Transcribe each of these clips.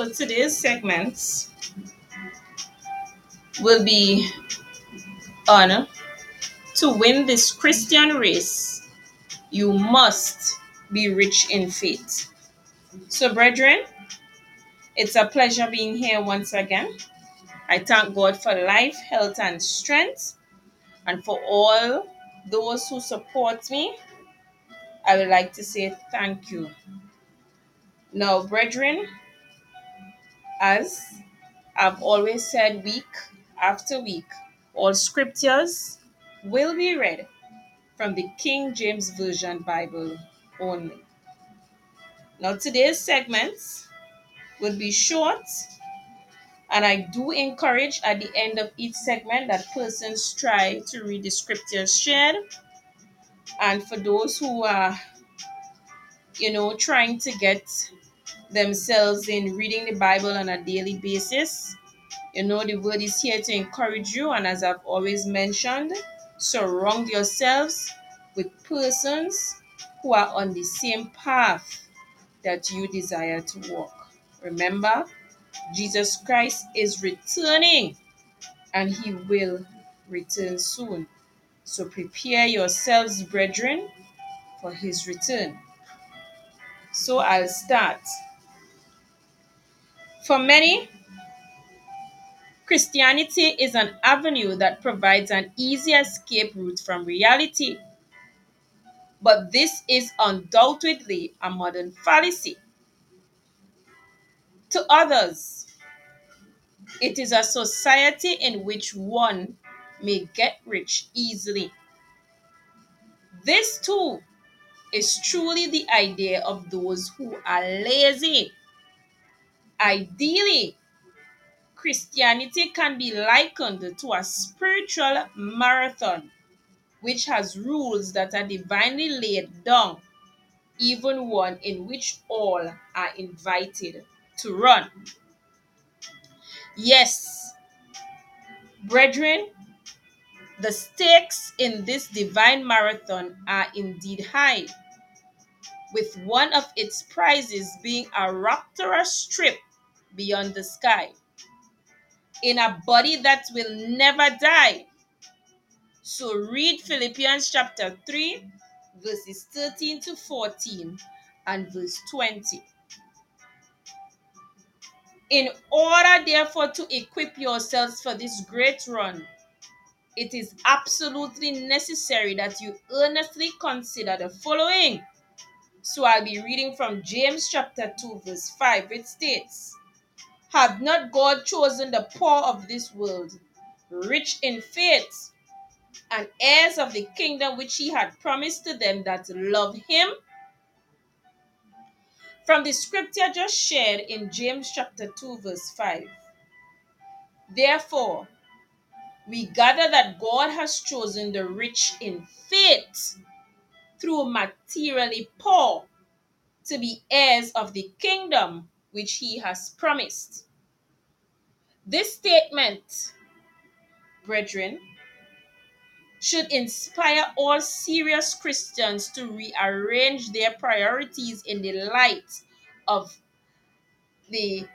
So today's segments will be on to win this Christian race, you must be rich in faith. So, brethren, it's a pleasure being here once again. I thank God for life, health, and strength, and for all those who support me. I would like to say thank you. Now, brethren, as I've always said week after week, all scriptures will be read from the King James Version Bible only. Now, today's segments will be short, and I do encourage at the end of each segment that persons try to read the scriptures shared. And for those who are, you know, trying to get themselves in reading the Bible on a daily basis, you know, the word is here to encourage you. And as I've always mentioned, surround yourselves with persons who are on the same path that you desire to walk. Remember, Jesus Christ is returning and he will return soon. So prepare yourselves, brethren, for his return. So I'll start. For many, Christianity is an avenue that provides an easy escape route from reality. But this is undoubtedly a modern fallacy. To others, it is a society in which one may get rich easily. This too is truly the idea of those who are lazy. Ideally, Christianity can be likened to a spiritual marathon which has rules that are divinely laid down, even one in which all are invited to run. Yes, brethren, the stakes in this divine marathon are indeed high, with one of its prizes being a rapturous trip beyond the sky in a body that will never die. So read Philippians chapter 3, verses 13 to 14 and verse 20. In order, therefore, to equip yourselves for this great run, it is absolutely necessary that you earnestly consider the following. So I'll be reading from James chapter 2, verse 5. It states, Have not God chosen the poor of this world, rich in faith, and heirs of the kingdom which he had promised to them that love him? From the scripture just shared in James chapter 2, verse 5. Therefore, we gather that God has chosen the rich in faith through materially poor to be heirs of the kingdom which he has promised. This statement, brethren, should inspire all serious Christians to rearrange their priorities in the light of the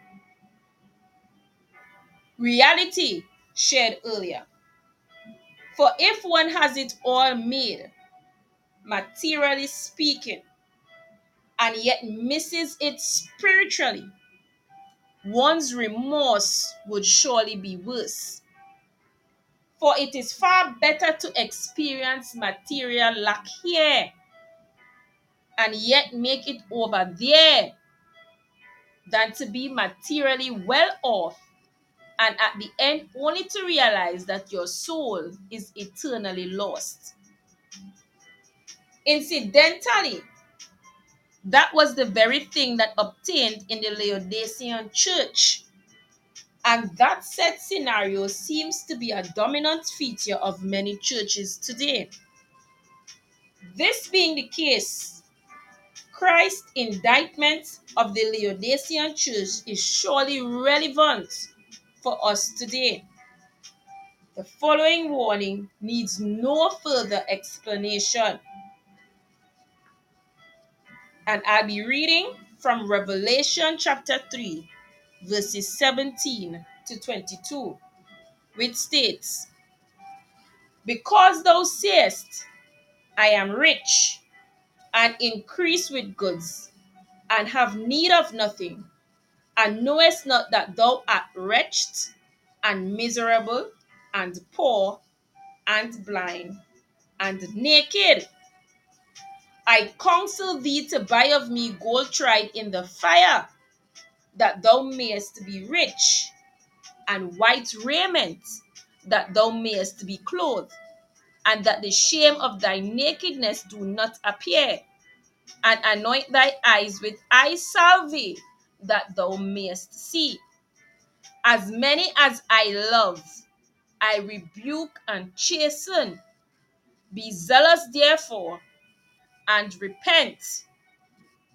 reality shared earlier. For if one has it all made, materially speaking, and yet misses it spiritually, one's remorse would surely be worse. For it is far better to experience material lack here and yet make it over there than to be materially well off and at the end only to realize that your soul is eternally lost. Incidentally, that was the very thing that obtained in the Laodicean church and that said scenario seems to be a dominant feature of many churches today. This being the case, Christ's indictment of the Laodicean church is surely relevant for us today. The following warning needs no further explanation. And I'll be reading from Revelation chapter 3, verses 17 to 22, which states, Because thou sayest, I am rich, and increase with goods, and have need of nothing, and knowest not that thou art wretched, and miserable, and poor, and blind, and naked. I counsel thee to buy of me gold tried in the fire, that thou mayest be rich, and white raiment, that thou mayest be clothed, and that the shame of thy nakedness do not appear, and anoint thy eyes with eye salve, that thou mayest see. As many as I love, I rebuke and chasten. Be zealous, therefore, and repent.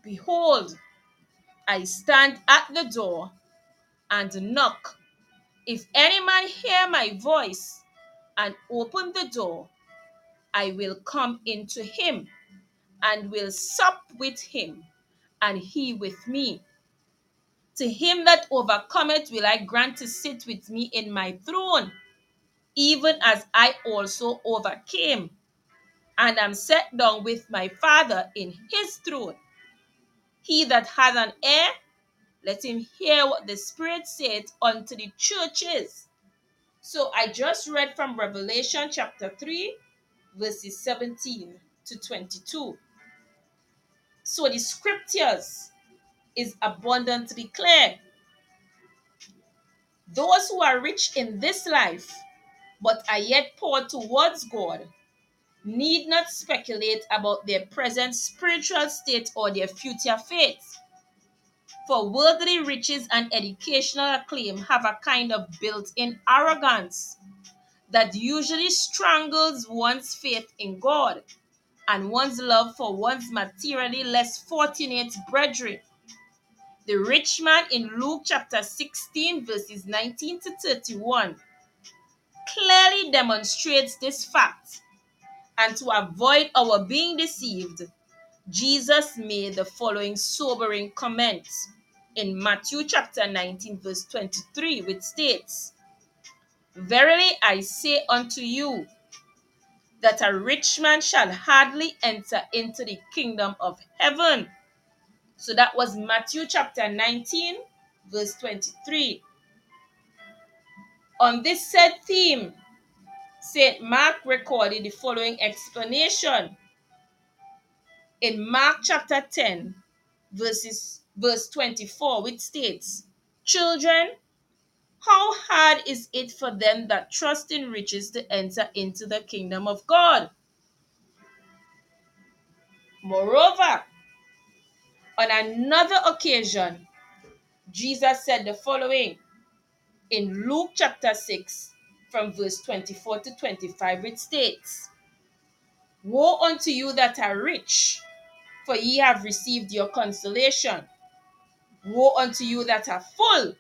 Behold, I stand at the door and knock. If any man hear my voice and open the door, I will come into him and will sup with him, and he with me. To him that overcometh will I grant to sit with me in my throne, even as I also overcame and am set down with my Father in his throne. He that hath an ear, let him hear what the Spirit saith unto the churches. So I just read from Revelation chapter 3, verses 17 to 22. So the scriptures is abundantly clear. Those who are rich in this life, but are yet poor towards God, need not speculate about their present spiritual state or their future fate. For worldly riches and educational acclaim have a kind of built in arrogance that usually strangles one's faith in God and one's love for one's materially less fortunate brethren. The rich man in Luke chapter 16, verses 19 to 31, clearly demonstrates this fact. And to avoid our being deceived, Jesus made the following sobering comments in Matthew chapter 19, verse 23, which states, Verily I say unto you, that a rich man shall hardly enter into the kingdom of heaven. So that was Matthew chapter 19, verse 23. On this said theme, St. Mark recorded the following explanation. In Mark chapter 10, verses verse 24, which states, Children, how hard is it for them that trust in riches to enter into the kingdom of God? Moreover, on another occasion, Jesus said the following in Luke chapter 6, from verse 24 to 25, it states, Woe unto you that are rich, for ye have received your consolation. Woe unto you that are full,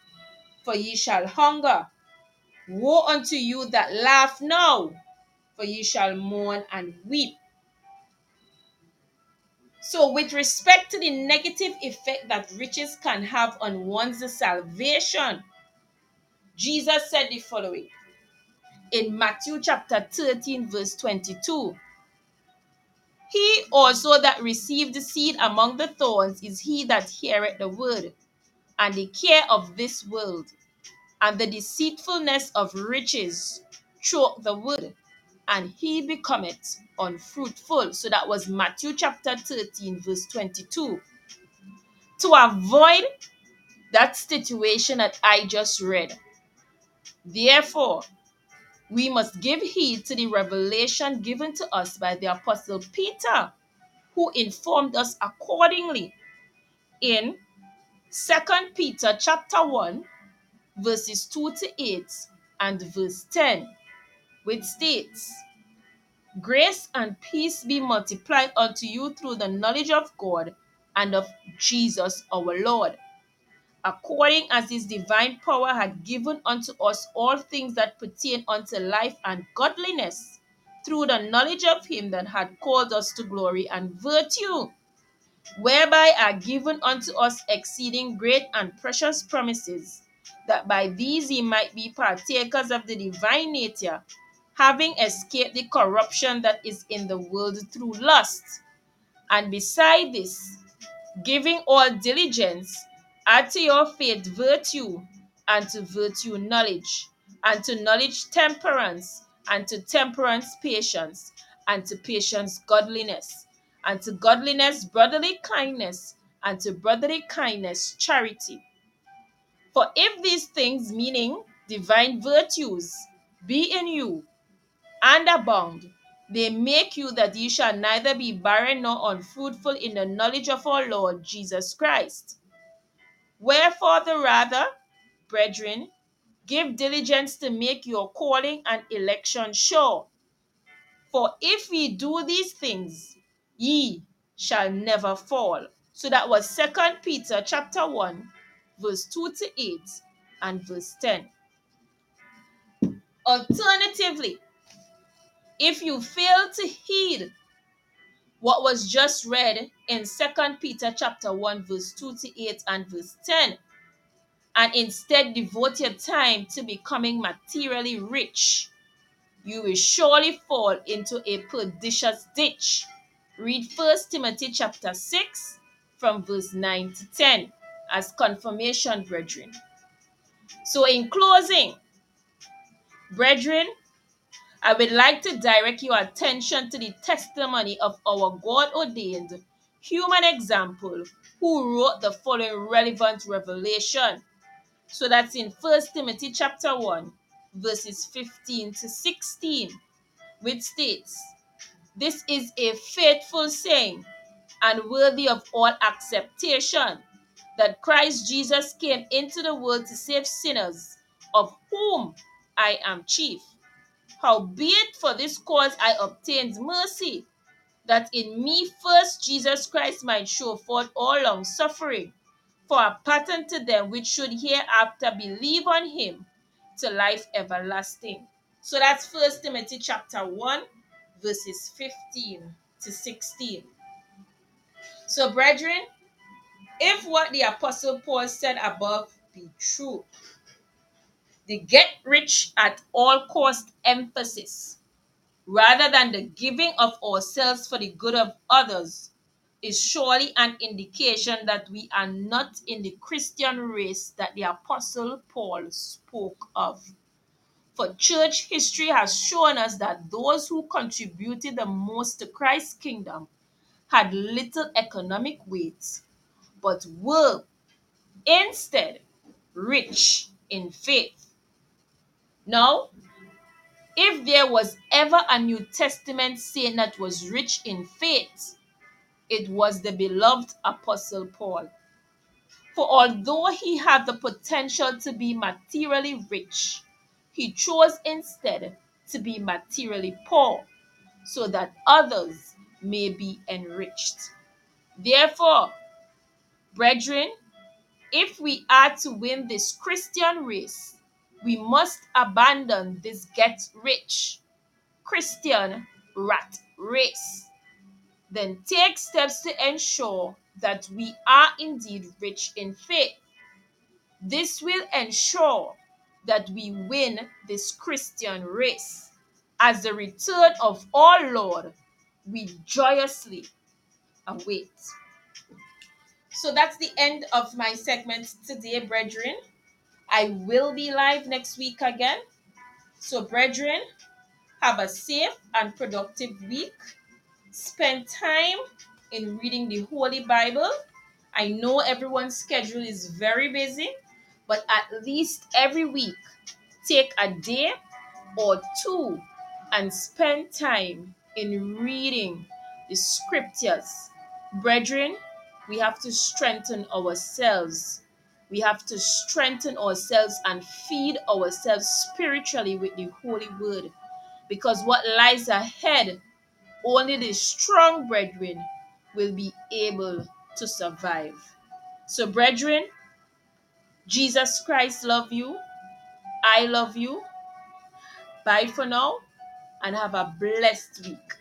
for ye shall hunger. Woe unto you that laugh now, for ye shall mourn and weep. So, with respect to the negative effect that riches can have on one's salvation, Jesus said the following in Matthew chapter 13, verse 22. He also that received the seed among the thorns is he that heareth the word, and the care of this world, and the deceitfulness of riches choke the word, and he becometh unfruitful. So that was Matthew chapter 13, verse 22. To avoid that situation that I just read, therefore, we must give heed to the revelation given to us by the apostle Peter, who informed us accordingly in 2 Peter chapter 1 verses 2 to 8 and verse 10 which states grace and peace be multiplied unto you through the knowledge of God and of Jesus our Lord according as his divine power had given unto us all things that pertain unto life and godliness, through the knowledge of him that had called us to glory and virtue, whereby are given unto us exceeding great and precious promises, that by these ye might be partakers of the divine nature, having escaped the corruption that is in the world through lust. And beside this, giving all diligence, add to your faith virtue, and to virtue knowledge, and to knowledge temperance, and to temperance patience, and to patience godliness, and to godliness brotherly kindness, and to brotherly kindness charity. For if these things, meaning divine virtues, be in you and abound, they make you that ye shall neither be barren nor unfruitful in the knowledge of our Lord Jesus Christ. Wherefore, the rather, brethren, give diligence to make your calling and election sure. For if ye do these things, ye shall never fall. So that was Second Peter chapter 1, verse 2 to 8 and verse 10. Alternatively, if you fail to heed what was just read in Second Peter chapter 1 verse 2 to 8 and verse 10 and instead devote your time to becoming materially rich, you will surely fall into a pernicious ditch. Read 1 Timothy chapter 6 from verse 9 to 10 as confirmation, brethren. So, in closing, brethren, I would like to direct your attention to the testimony of our God ordained human example who wrote the following relevant revelation. So that's in 1 Timothy chapter 1, verses 15 to 16, which states, This is a faithful saying and worthy of all acceptation that Christ Jesus came into the world to save sinners, of whom I am chief. Howbeit for this cause I obtained mercy, that in me first Jesus Christ might show forth all long suffering, for a pattern to them which should hereafter believe on him to life everlasting. So that's First Timothy chapter 1, verses 15 to 16. So, brethren, if what the Apostle Paul said above be true, the get rich at all cost emphasis rather than the giving of ourselves for the good of others is surely an indication that we are not in the Christian race that the Apostle Paul spoke of. For church history has shown us that those who contributed the most to Christ's kingdom had little economic weight, but were instead rich in faith now, if there was ever a New Testament saint that was rich in faith, it was the beloved Apostle Paul. For although he had the potential to be materially rich, he chose instead to be materially poor so that others may be enriched. Therefore, brethren, if we are to win this Christian race, we must abandon this get rich Christian rat race. Then take steps to ensure that we are indeed rich in faith. This will ensure that we win this Christian race. As the return of our Lord, we joyously await. So that's the end of my segment today, brethren. I will be live next week again. So, brethren, have a safe and productive week. Spend time in reading the Holy Bible. I know everyone's schedule is very busy, but at least every week, take a day or two and spend time in reading the scriptures. Brethren, we have to strengthen ourselves we have to strengthen ourselves and feed ourselves spiritually with the Holy Word. Because what lies ahead, only the strong brethren will be able to survive. So, brethren, Jesus Christ love you. I love you. Bye for now and have a blessed week.